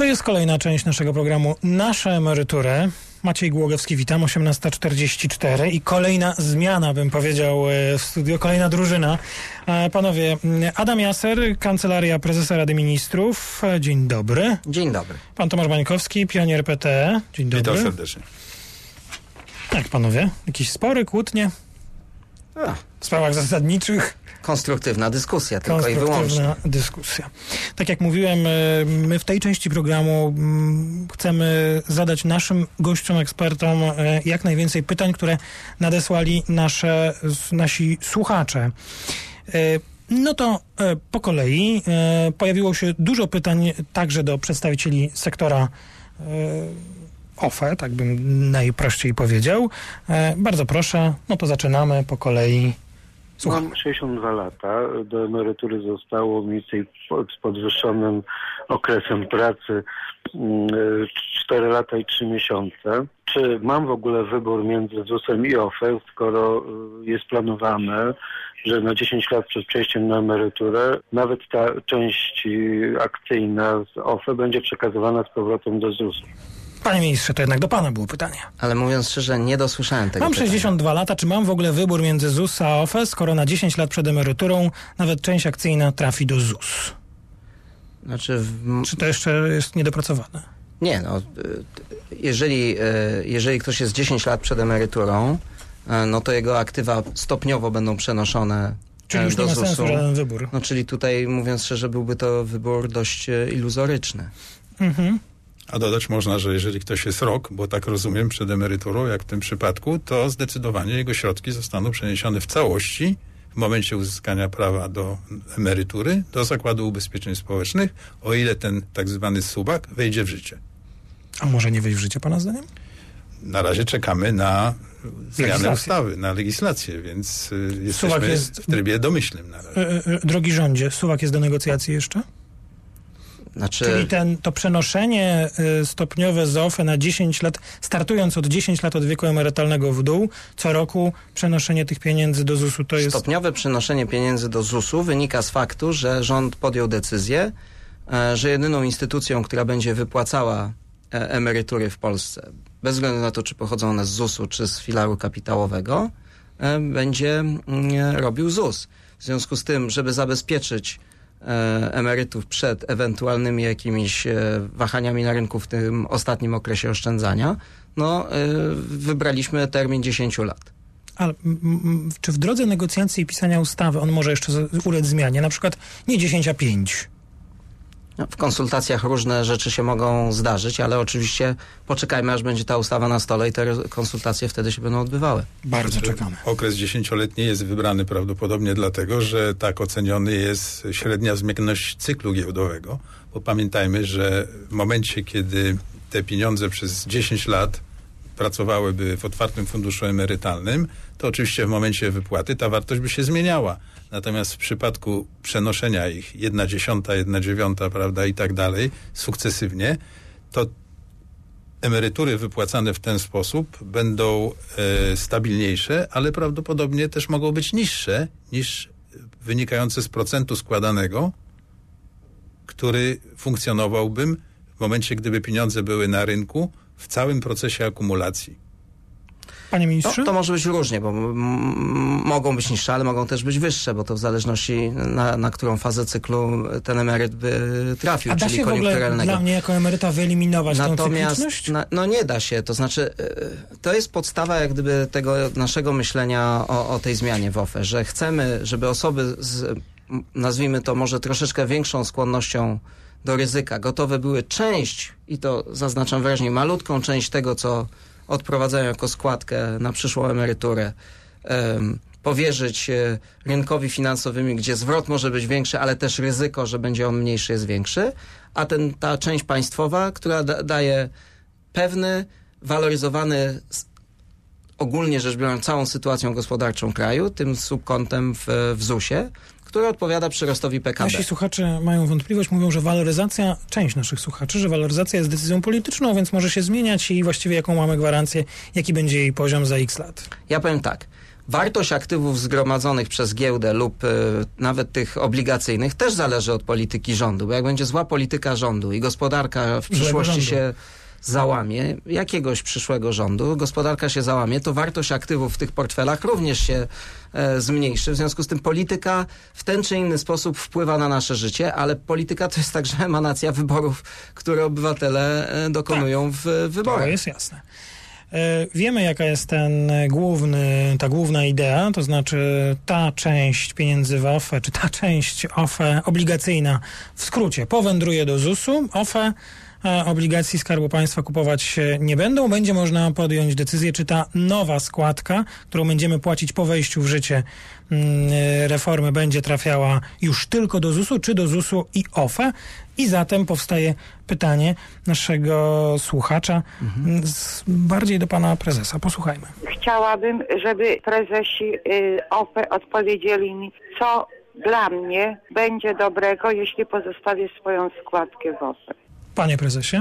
To jest kolejna część naszego programu Nasze emerytury. Maciej Głogowski, witam, 18.44 i kolejna zmiana, bym powiedział, e, w studio, kolejna drużyna. E, panowie, Adam Jaser, Kancelaria Prezesa Rady Ministrów, e, dzień dobry. Dzień dobry. Pan Tomasz Bańkowski, pionier PTE, dzień dobry. Witam serdecznie. Jak panowie? Jakieś spory, kłótnie? A, W sprawach zasadniczych? Konstruktywna dyskusja, tylko i wyłącznie. konstruktywna dyskusja. Tak jak mówiłem, e, my w tej części programu mm, chcemy zadać naszym gościom, ekspertom e, jak najwięcej pytań, które nadesłali nasze, nasi słuchacze. E, No to po kolei pojawiło się dużo pytań także do przedstawicieli sektora OFE, tak bym najprościej powiedział. Bardzo proszę, no to zaczynamy po kolei. Słucham. Mam 62 lata. Do emerytury zostało po- z podwyższonym okresem pracy 4 lata i 3 miesiące. Czy mam w ogóle wybór między ZUS-em i OFE, skoro y, jest planowane, że na 10 lat przed przejściem na emeryturę nawet ta część akcyjna z OFE będzie przekazywana z powrotem do ZUS-u? Panie ministrze, to jednak do pana było pytanie. Ale mówiąc szczerze, nie dosłyszałem tego Mam pytania. 62 lata, czy mam w ogóle wybór między ZUS a OFE, skoro na 10 lat przed emeryturą nawet część akcyjna trafi do ZUS? Znaczy, w, Czy to jeszcze jest niedopracowane? nie no, y, jeżeli, y, jeżeli ktoś jest 10 lat przed emeryturą, y, no to jego aktywa stopniowo będą przenoszone Czyli już nie ma sensu żaden wybór. No czyli tutaj, mówiąc szczerze, byłby to wybór dość iluzoryczny. Mhm. A dodać można, że jeżeli ktoś jest rok, bo tak rozumiem, przed emeryturą, jak w tym przypadku, to zdecydowanie jego środki zostaną przeniesione w całości w momencie uzyskania prawa do emerytury do Zakładu Ubezpieczeń Społecznych, o ile ten tak zwany subak wejdzie w życie. A może nie wejść w życie, pana zdaniem? Na razie czekamy na zmianę Legislację. ustawy, na legislację, więc y, jesteśmy jest- w trybie domyślnym na razie. E, e, drogi rządzie, suwak jest do negocjacji jeszcze? Znaczy, Czyli ten, to przenoszenie e, stopniowe z OFE na 10 lat, startując od 10 lat od wieku emerytalnego w dół, co roku przenoszenie tych pieniędzy do ZUS-u to jest... Stopniowe przenoszenie pieniędzy do ZUS-u wynika z faktu, że rząd podjął decyzję, e, że jedyną instytucją, która będzie wypłacała e, emerytury w Polsce, bez względu na to, czy pochodzą one z ZUS-u, czy z filaru kapitałowego, e, będzie mm, robił ZUS. W związku z tym, żeby zabezpieczyć emerytów przed ewentualnymi jakimiś e, wahaniami na rynku w tym ostatnim okresie oszczędzania, no, e, wybraliśmy termin 10 lat. Ale czy w drodze negocjacji i pisania ustawy on może jeszcze ulec zmianie? Na przykład nie 10, a 5. W konsultacjach różne rzeczy się mogą zdarzyć, ale oczywiście poczekajmy, aż będzie ta ustawa na stole i te konsultacje wtedy się będą odbywały. Bardzo czekamy. Okres dziesięcioletni jest wybrany prawdopodobnie dlatego, że tak oceniony jest średnia zmienność cyklu giełdowego, bo pamiętajmy, że w momencie, kiedy te pieniądze przez 10 lat pracowałyby w otwartym funduszu emerytalnym, to oczywiście w momencie wypłaty ta wartość by się zmieniała. Natomiast w przypadku przenoszenia ich jedna dziesiąta, jedna dziewiąta, prawda, i tak dalej, sukcesywnie, to emerytury wypłacane w ten sposób będą e, stabilniejsze, ale prawdopodobnie też mogą być niższe niż wynikające z procentu składanego, który funkcjonowałbym w momencie, gdyby pieniądze były na rynku w całym procesie akumulacji. Panie No, ministrze? to może być różnie, bo m- m- mogą być niższe, ale mogą też być wyższe, bo to w zależności na, na którą fazę cyklu ten emeryt by trafił, a da czyli się w ogóle dla mnie jako emeryta wyeliminować tę Natomiast, cykliczność? na, no nie da się, to znaczy y, to jest podstawa jak gdyby tego naszego myślenia o, o tej zmianie w OFE, że chcemy, żeby osoby z, nazwijmy to może troszeczkę większą skłonnością do ryzyka, gotowe były część, i to zaznaczam wyraźnie, malutką część tego, co odprowadzają jako składkę na przyszłą emeryturę, em, powierzyć e, rynkowi finansowymi, gdzie zwrot może być większy, ale też ryzyko, że będzie on mniejszy, jest większy, a ten, ta część państwowa, która da, daje pewny, waloryzowany ogólnie rzecz biorąc całą sytuacją gospodarczą kraju, tym subkątem w, w ZUS-ie, który odpowiada przyrostowi PKB. Nasi słuchacze mają wątpliwość, mówią, że waloryzacja, część naszych słuchaczy, że waloryzacja jest decyzją polityczną, więc może się zmieniać i właściwie jaką mamy gwarancję, jaki będzie jej poziom za x lat. Ja powiem tak. wartość aktywów zgromadzonych przez giełdę lub y, nawet tych obligacyjnych też zależy od polityki rządu, bo jak będzie zła polityka rządu i gospodarka w przyszłości się załamie, jakiegoś przyszłego rządu, gospodarka się załamie, to wartość aktywów w tych portfelach również się e, zmniejszy. W związku z tym polityka w ten czy inny sposób wpływa na nasze życie, ale polityka to jest także emanacja wyborów, które obywatele e, dokonują w To wyborach. jest jasne. E, Wiemy, jaka jest ten główny, ta główna idea, to znaczy ta część pieniędzy w OFE, czy ta część OFE obligacyjna w skrócie powędruje do ZUS-u. OFE obligacji Skarbu Państwa kupować się nie będą. Będzie można podjąć decyzję, czy ta nowa składka, którą będziemy płacić po wejściu w życie mm, e, reformy, będzie trafiała już tylko do ZUS-u, czy do ZUS-u i OFE. I zatem powstaje pytanie naszego słuchacza Mhm. z, bardziej do pana prezesa. Posłuchajmy. Chciałabym, żeby prezesi y, OFE odpowiedzieli mi, co dla mnie będzie dobrego, jeśli pozostawię swoją składkę w OFE. Panie prezesie.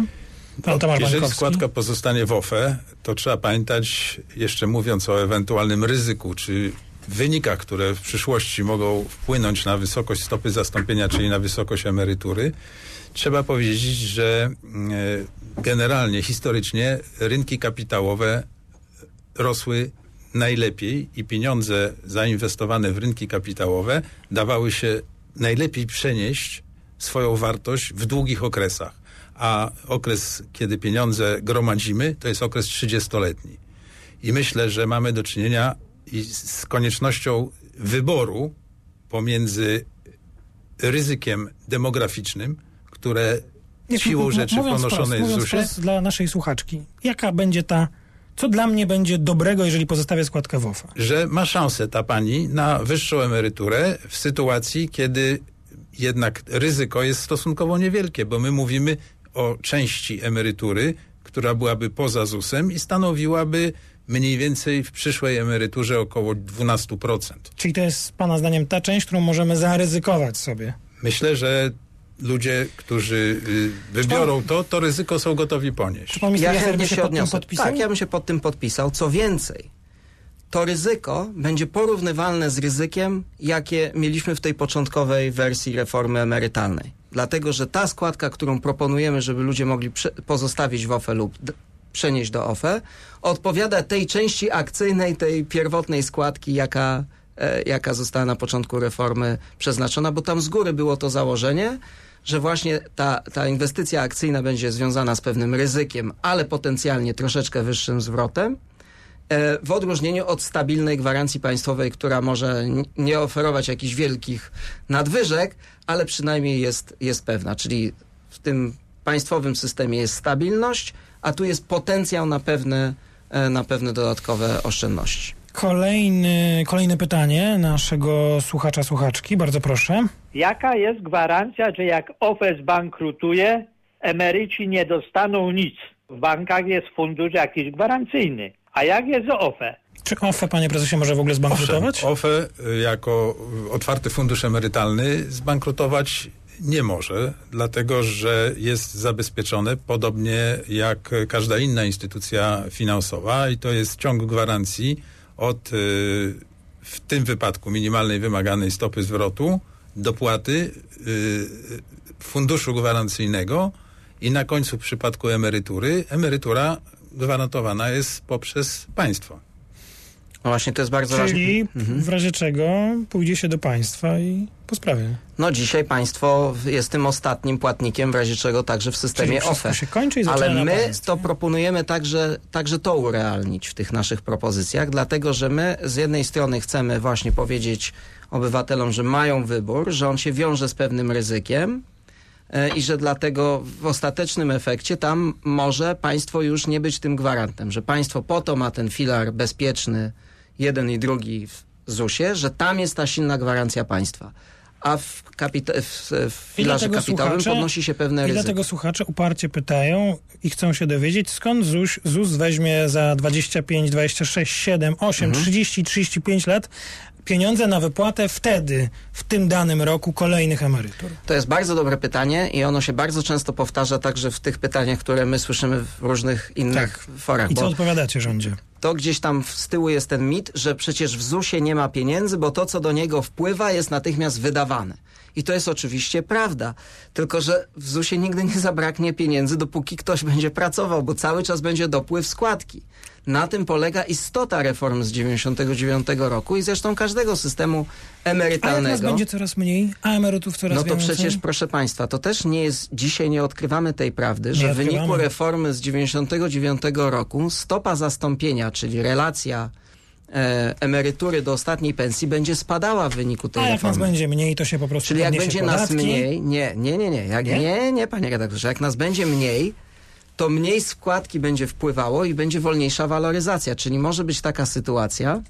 Pan Jeżeli Bańkowski. składka pozostanie w OFE, to trzeba pamiętać, jeszcze mówiąc o ewentualnym ryzyku, czy wynikach, które w przyszłości mogą wpłynąć na wysokość stopy zastąpienia, czyli na wysokość emerytury, trzeba powiedzieć, że e, generalnie, historycznie rynki kapitałowe rosły najlepiej i pieniądze zainwestowane w rynki kapitałowe dawały się najlepiej przenieść swoją wartość w długich okresach. A okres, kiedy pieniądze gromadzimy, to jest okres 30-letni. I myślę, że mamy do czynienia z koniecznością wyboru pomiędzy ryzykiem demograficznym, które siłą rzeczy mówiąc ponoszone jest w mówiąc ZUS-ie. dla naszej słuchaczki, jaka będzie ta, co dla mnie będzie dobrego, jeżeli pozostawię składkę w OFE? że ma szansę ta pani na wyższą emeryturę w sytuacji, kiedy jednak ryzyko jest stosunkowo niewielkie, bo my mówimy o części emerytury, która byłaby poza ZUS-em i stanowiłaby mniej więcej w przyszłej emeryturze około 12%. Czyli to jest pana zdaniem ta część, którą możemy zaryzykować sobie. Myślę, że ludzie, którzy y, wybiorą to, to ryzyko są gotowi ponieść. Pan Ja chętnie się się pod tym odniosę. podpisał? Tak, ja bym się pod tym podpisał. Co więcej, to ryzyko będzie porównywalne z ryzykiem, jakie mieliśmy w tej początkowej wersji reformy emerytalnej. Dlatego, że ta składka, którą proponujemy, żeby ludzie mogli pozostawić w OFE lub przenieść do OFE, odpowiada tej części akcyjnej, tej pierwotnej składki, jaka, e, jaka została na początku reformy przeznaczona, bo tam z góry było to założenie, że właśnie ta, ta inwestycja akcyjna będzie związana z pewnym ryzykiem, ale potencjalnie troszeczkę wyższym zwrotem, w odróżnieniu od stabilnej gwarancji państwowej, która może nie oferować jakichś wielkich nadwyżek, ale przynajmniej jest, jest pewna. Czyli w tym państwowym systemie jest stabilność, a tu jest potencjał na pewne, e, na pewne dodatkowe oszczędności. Kolejny, kolejne pytanie naszego słuchacza, słuchaczki. Bardzo proszę. Jaka jest gwarancja, że jak OFE zbankrutuje, emeryci nie dostaną nic? W bankach jest fundusz jakiś gwarancyjny. A jak jest z OFE? Czy OFE, panie prezesie, może w ogóle zbankrutować? Owszem, OFE y, jako otwarty fundusz emerytalny zbankrutować nie może, dlatego że jest zabezpieczone podobnie jak każda inna instytucja finansowa i to jest ciąg gwarancji od y, w tym wypadku minimalnej wymaganej stopy zwrotu, dopłaty y, funduszu gwarancyjnego i na końcu w przypadku emerytury emerytura gwarantowana jest poprzez państwo. No właśnie, to jest bardzo ważne. Czyli w razie czego pójdzie się do państwa i po sprawie. No dzisiaj państwo jest tym ostatnim płatnikiem, w razie czego także w systemie OFE. się kończy i zaczyna Ale my to proponujemy także, także to urealnić w tych naszych propozycjach, dlatego że my z jednej strony chcemy właśnie powiedzieć obywatelom, że mają wybór, że on się wiąże z pewnym ryzykiem i że dlatego w ostatecznym efekcie tam może państwo już nie być tym gwarantem, że państwo po to ma ten filar bezpieczny, jeden i drugi w ZUS-ie, że tam jest ta silna gwarancja państwa. A w, kapita- w, w filarze kapitałowym podnosi się pewne I ryzyko. dlatego słuchacze uparcie pytają i chcą się dowiedzieć, skąd ZUS, ZUS weźmie za 25, 26, 7, 8, 30, 35 lat pieniądze na wypłatę wtedy, w tym danym roku, kolejnych emerytur? To jest bardzo dobre pytanie i ono się bardzo często powtarza także w tych pytaniach, które my słyszymy w różnych innych Tak. forach. I co odpowiadacie rządzie? to gdzieś tam z tyłu jest ten mit, że przecież w ZUS-ie nie ma pieniędzy, bo to, co do niego wpływa, jest natychmiast wydawane. I to jest oczywiście prawda. Tylko, że w ZUS-ie nigdy nie zabraknie pieniędzy, dopóki ktoś będzie pracował, bo cały czas będzie dopływ składki. Na tym polega istota reform z 99 roku i zresztą każdego systemu A jak nas emerytalnego. będzie coraz mniej, a emerytów coraz No to więcej? przecież, proszę Państwa, to też nie jest, dzisiaj nie odkrywamy tej prawdy, że w wyniku reformy z 99 roku stopa zastąpienia, czyli relacja e, emerytury do ostatniej pensji będzie spadała w wyniku tej A jak nas reformy. będzie mniej, to się po prostu Czyli jak będzie nas podatki. mniej, nie, nie, nie, nie, jak, Nie? nie? nie, panie redaktorze, jak nas będzie mniej, to mniej składki będzie wpływało i będzie wolniejsza waloryzacja, czyli może być taka sytuacja,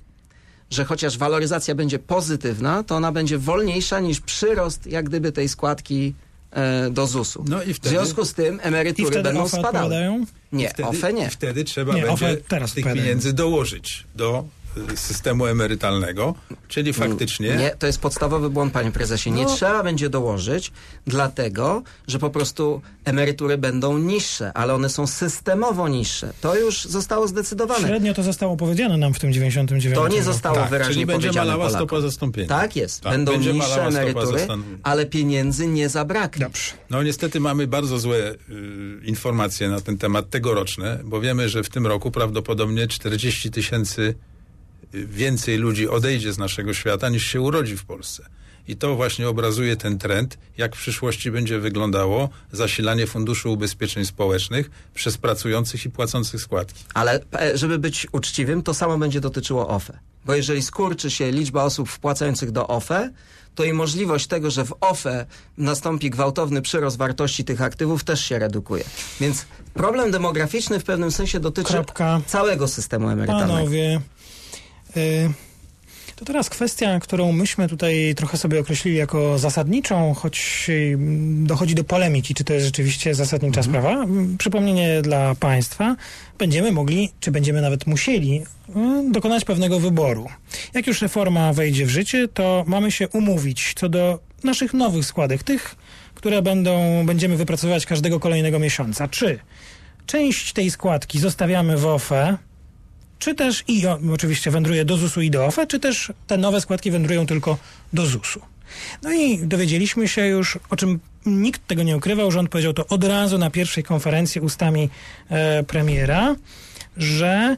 że chociaż waloryzacja będzie pozytywna, to ona będzie wolniejsza niż przyrost jak gdyby tej składki e, do ZUS-u. No i W wtedy, związku z tym I emerytury wtedy będą OFE spadały. odpowiadają? Nie, wtedy, OFE nie. i wtedy trzeba Nie, będzie OFE teraz tych odpowiadają. pieniędzy dołożyć do systemu emerytalnego, czyli faktycznie... Nie, to jest podstawowy błąd, panie prezesie. Nie No. trzeba będzie dołożyć, dlatego, że po prostu emerytury będą niższe, ale one są systemowo niższe. To już zostało zdecydowane. Średnio to zostało powiedziane nam w tym 99 To nie zostało Tak, wyraźnie czyli będzie powiedziane malała Polakom. stopa zastąpienia. Tak jest. Tak, Będą niższe emerytury, ale pieniędzy nie zabraknie. Dobrze. No niestety mamy bardzo złe y, informacje na ten temat tegoroczne, bo wiemy, że w tym roku prawdopodobnie 40 tysięcy więcej ludzi odejdzie z naszego świata niż się urodzi w Polsce. I to właśnie obrazuje ten trend, jak w przyszłości będzie wyglądało zasilanie Funduszu Ubezpieczeń Społecznych przez pracujących i płacących składki. Ale e, żeby być uczciwym, to samo będzie dotyczyło OFE. Bo jeżeli skurczy się liczba osób wpłacających do OFE, to i możliwość tego, że w OFE nastąpi gwałtowny przyrost wartości tych aktywów też się redukuje. Więc problem demograficzny w pewnym sensie dotyczy Kropka. całego systemu emerytalnego. Panowie, to teraz kwestia, którą myśmy tutaj trochę sobie określili jako zasadniczą, choć y, dochodzi do polemiki, czy to jest rzeczywiście zasadnicza Mhm. sprawa. Mm, Przypomnienie dla Państwa. Będziemy mogli, czy będziemy nawet musieli y, dokonać pewnego wyboru. Jak już reforma wejdzie w życie, to mamy się umówić co do naszych nowych składek, tych, które będą, będziemy wypracowywać każdego kolejnego miesiąca. Czy część tej składki zostawiamy w OFE, czy też i oczywiście wędruje do ZUS-u i do OFE, czy też te nowe składki wędrują tylko do ZUS-u. No i dowiedzieliśmy się już, o czym nikt tego nie ukrywał, rząd powiedział to od razu na pierwszej konferencji ustami e, premiera, że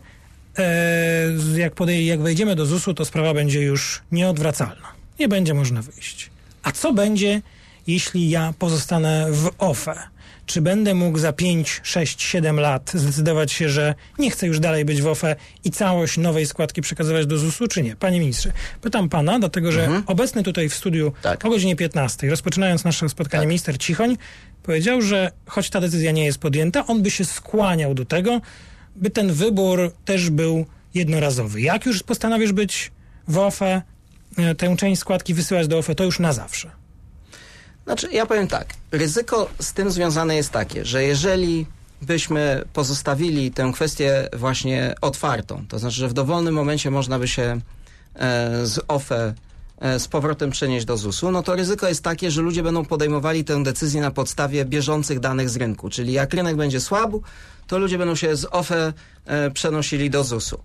e, jak, podej- jak wejdziemy do ZUS-u, to sprawa będzie już nieodwracalna. Nie będzie można wyjść. A co będzie, jeśli ja pozostanę w OFE? Czy będę mógł za 5, 6, 7 lat zdecydować się, że nie chcę już dalej być w OFE i całość nowej składki przekazywać do ZUS-u, czy nie? Panie ministrze, pytam pana, dlatego że obecny tutaj w studiu Tak. o godzinie 15, rozpoczynając nasze spotkanie, Tak. minister Cichoń powiedział, że choć ta decyzja nie jest podjęta, on by się skłaniał do tego, by ten wybór też był jednorazowy. Jak już postanowisz być w OFE, e, tę część składki wysyłać do OFE, to już na zawsze. Znaczy, ja powiem tak. Ryzyko z tym związane jest takie, że jeżeli byśmy pozostawili tę kwestię właśnie otwartą, to znaczy, że w dowolnym momencie można by się e, z OFE e, z powrotem przenieść do ZUS-u, no to ryzyko jest takie, że ludzie będą podejmowali tę decyzję na podstawie bieżących danych z rynku. Czyli jak rynek będzie słabł, to ludzie będą się z OFE e, przenosili do ZUS-u.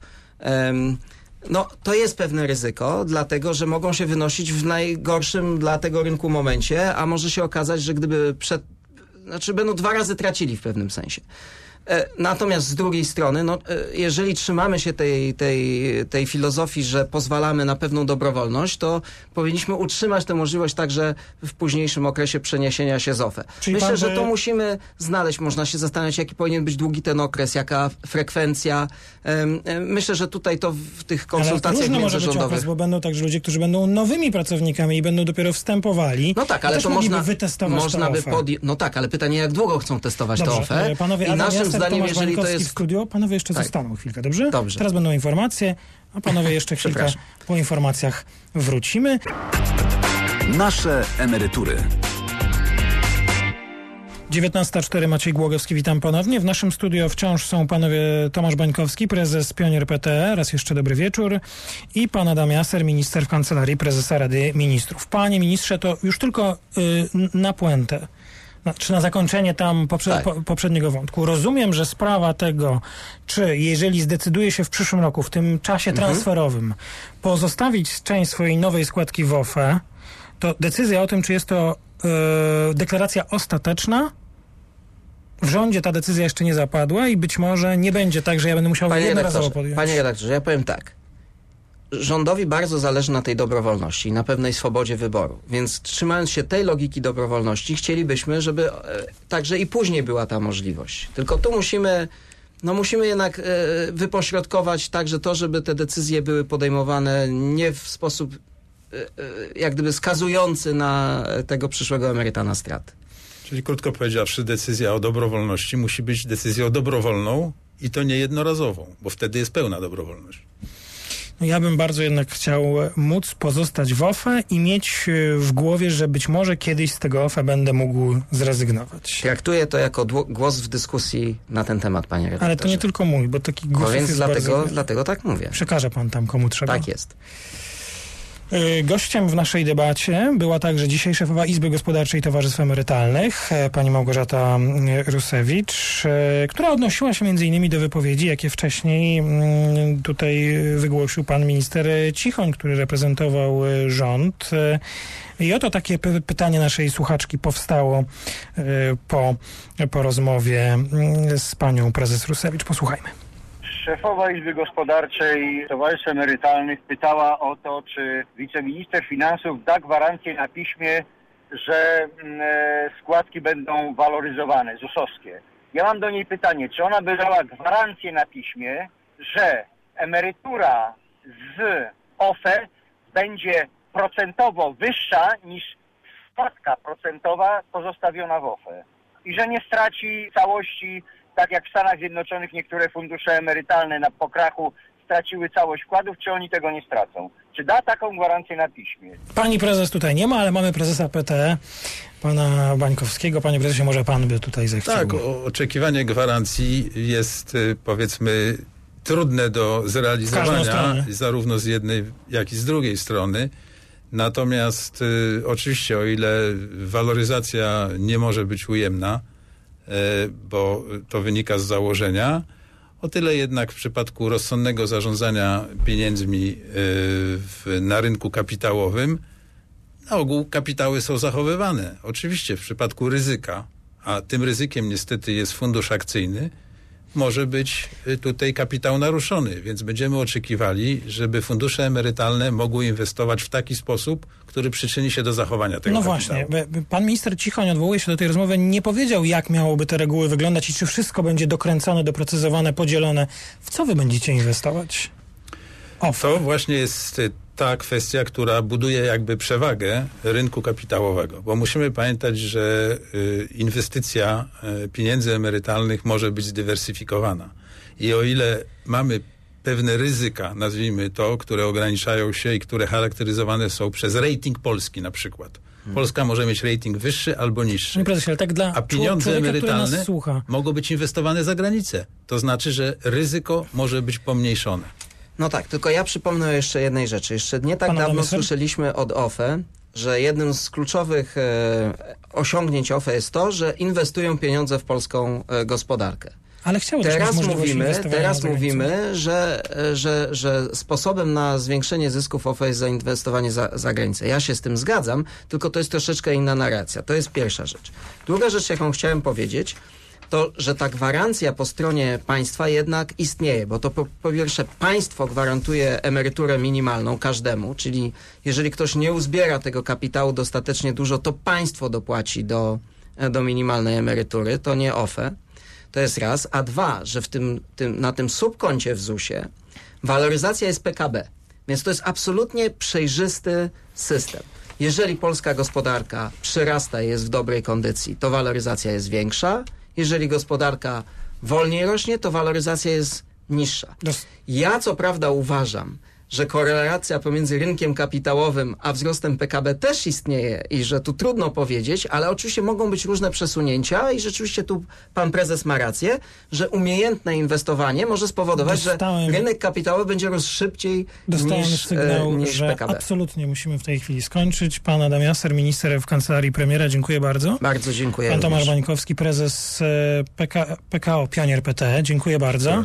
No, to jest pewne ryzyko, dlatego że mogą się wynosić w najgorszym dla tego rynku momencie, a może się okazać, że gdyby przed. Znaczy, będą dwa razy tracili w pewnym sensie. E, Natomiast z drugiej strony, no, e, jeżeli trzymamy się tej, tej, tej filozofii, że pozwalamy na pewną dobrowolność, to powinniśmy utrzymać tę możliwość także w późniejszym okresie przeniesienia się z OFE. Czyli Myślę, pan że by- to musimy znaleźć. Można się zastanawiać, jaki powinien być długi ten okres, jaka frekwencja. Em, Myślę, że tutaj to w tych konsultacjach różny może być międzyrządowych. okres, bo będą także ludzie, którzy będą nowymi pracownikami i będą dopiero wstępowali. No tak, ale to można, wytestować można to by OFE. podjąć. No tak, ale pytanie, jak długo chcą testować to Dobrze, OFE? e, panowie, I naszym zdaniem, Tomasz jeżeli to Bańkowski jest w studio, panowie jeszcze Tak. zostaną chwilkę, dobrze? Dobrze. Teraz będą informacje, a panowie jeszcze chwilkę po informacjach wrócimy. Nasze emerytury. 19.04 Maciej Głogowski, witam ponownie. W naszym studio wciąż są panowie Tomasz Bańkowski, prezes Pionier PTE, raz jeszcze dobry wieczór, i pan Adam Jaser, minister w Kancelarii Prezesa Rady Ministrów. Panie ministrze, to już tylko y, na puentę, na, czy na zakończenie tam poprze, Tak. po, poprzedniego wątku. Rozumiem, że sprawa tego, czy jeżeli zdecyduje się w przyszłym roku, w tym czasie transferowym, pozostawić część swojej nowej składki w OFE, to decyzja o tym, czy jest to e, deklaracja ostateczna, w rządzie ta decyzja jeszcze nie zapadła i być może nie będzie tak, że ja będę musiał Panie jednorazowo podjąć. panie redaktorze, ja powiem tak. Rządowi bardzo zależy na tej dobrowolności i na pewnej swobodzie wyboru. Więc trzymając się tej logiki dobrowolności, chcielibyśmy, żeby e, także i później była ta możliwość. Tylko tu musimy, no musimy jednak e, wypośrodkować także to, żeby te decyzje były podejmowane nie w sposób e, jak gdyby skazujący na tego przyszłego emeryta na straty. Czyli krótko powiedziawszy, decyzja o dobrowolności musi być decyzją dobrowolną i to nie jednorazową, bo wtedy jest pełna dobrowolność. No ja bym bardzo jednak chciał e, móc pozostać w OFE i mieć e, w głowie, że być może kiedyś z tego OFE będę mógł zrezygnować. Traktuję to jako głos w dyskusji na ten temat, panie redaktorze. Ale to nie tylko mój, bo taki głos No więc jest dlatego, bardzo... dlatego tak mówię. Przekaże pan tam komu trzeba. Tak jest. Y, Gościem w naszej debacie była także dzisiaj szefowa Izby Gospodarczej Towarzystw Emerytalnych, e, pani Małgorzata y, Rusewicz, e, która odnosiła się innymi do wypowiedzi, jakie wcześniej mm, tutaj wygłosił pan minister Cichoń, który reprezentował rząd. E, I oto takie py- pytanie naszej słuchaczki powstało po, po rozmowie mm, z panią prezes Rusewicz. Posłuchajmy. Szefowa Izby Gospodarczej Towarzystw Emerytalnych pytała o to, czy wiceminister finansów da gwarancję na piśmie, że mm, e, składki będą waloryzowane, ZUS-owskie. Ja mam do niej pytanie, czy ona by dała gwarancję na piśmie, że emerytura z OFE będzie procentowo wyższa niż składka procentowa pozostawiona w OFE i że nie straci całości, tak jak w Stanach Zjednoczonych niektóre fundusze emerytalne na pokrachu straciły całość wkładów, czy oni tego nie stracą? Czy da taką gwarancję na piśmie? Pani prezes tutaj nie ma, ale mamy prezesa PTE, pana Bańkowskiego. Panie prezesie, może pan by tutaj zechciał. Tak, oczekiwanie gwarancji jest y, powiedzmy trudne do zrealizowania zarówno z jednej, jak i z drugiej strony. Natomiast y, oczywiście o ile waloryzacja nie może być ujemna, y, bo to wynika z założenia, o tyle jednak w przypadku rozsądnego zarządzania pieniędzmi y, w, na rynku kapitałowym na ogół kapitały są zachowywane. Oczywiście w przypadku ryzyka, a tym ryzykiem niestety jest fundusz akcyjny, może być y, tutaj kapitał naruszony, więc będziemy oczekiwali, żeby fundusze emerytalne mogły inwestować w taki sposób, który przyczyni się do zachowania tego No kapitału. właśnie, pan minister Cichoń odwołuje się do tej rozmowy, nie powiedział, jak miałoby te reguły wyglądać i czy wszystko będzie dokręcone, doprecyzowane, podzielone. W co wy będziecie inwestować? To właśnie jest y, ta kwestia, która buduje jakby przewagę rynku kapitałowego, bo musimy pamiętać, że y, inwestycja y, pieniędzy emerytalnych może być zdywersyfikowana. I o ile mamy pewne ryzyka, nazwijmy to, które ograniczają się i które charakteryzowane są przez rating Polski na przykład. Polska może mieć rating wyższy albo niższy. prezesie, ale tak dla A pieniądze człowieka, emerytalne mogą być inwestowane za granicę. To znaczy, że ryzyko może być pomniejszone. No tak, tylko ja przypomnę jeszcze jednej rzeczy. Jeszcze nie tak Pana dawno słyszeliśmy od OFE, że jednym z kluczowych e, osiągnięć OFE jest to, że inwestują pieniądze w polską e, gospodarkę. Ale mieć Teraz mówimy, teraz mówimy że, że, że sposobem na zwiększenie zysków OFE jest zainwestowanie za, za granicę. Ja się z tym zgadzam, tylko to jest troszeczkę inna narracja. To jest pierwsza rzecz. Druga rzecz, jaką chciałem powiedzieć, to, że ta gwarancja po stronie państwa jednak istnieje, bo to po, po pierwsze państwo gwarantuje emeryturę minimalną każdemu, czyli jeżeli ktoś nie uzbiera tego kapitału dostatecznie dużo, to państwo dopłaci do, do minimalnej emerytury, to nie OFE. To jest raz. A dwa, że w tym, tym, na tym subkoncie w ZUS-ie waloryzacja jest PKB. Więc to jest absolutnie przejrzysty system. Jeżeli polska gospodarka przyrasta i jest w dobrej kondycji, to waloryzacja jest większa. Jeżeli gospodarka wolniej rośnie, to waloryzacja jest niższa. Ja co prawda uważam, że korelacja pomiędzy rynkiem kapitałowym a wzrostem PKB też istnieje i że tu trudno powiedzieć, ale oczywiście mogą być różne przesunięcia i rzeczywiście tu pan prezes ma rację, że umiejętne inwestowanie może spowodować, Dostałem- że rynek kapitałowy będzie rósł szybciej Dostałem niż, sygnał, e, niż że PKB. absolutnie musimy w tej chwili skończyć. Pan Adam Jasser, minister w kancelarii premiera, dziękuję bardzo. Bardzo dziękuję. Pan Tomasz. Bańkowski, prezes e, PK, PKO Pionier PT, dziękuję bardzo.